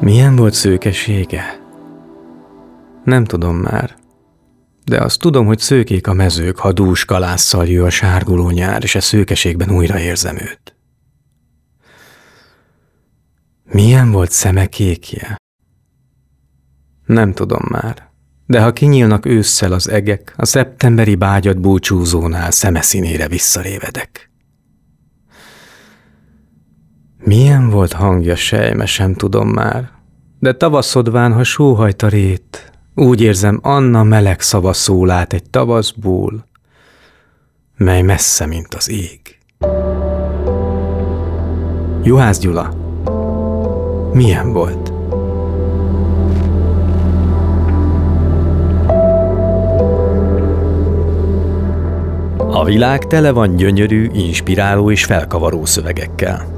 Milyen volt szőkesége? Nem tudom már. De azt tudom, hogy szőkék a mezők, ha dús kalásszal jő a sárguló nyár, és a szőkeségben újra érzem őt. Milyen volt szeme kékje? Nem tudom már. De ha kinyílnak ősszel az egek, a szeptemberi bágyat búcsúzónál szeme színére visszarévedek. Milyen volt hangja sejme, sem tudom már, de tavaszodván, ha sóhajt a rét, úgy érzem Anna meleg szava szól át egy tavaszból, mely messze, mint az ég. Juhász Gyula, milyen volt? A világ tele van gyönyörű, inspiráló és felkavaró szövegekkel,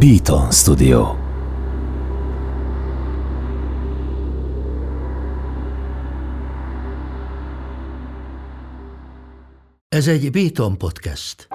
Beaton Studio. Ez egy Béton podcast.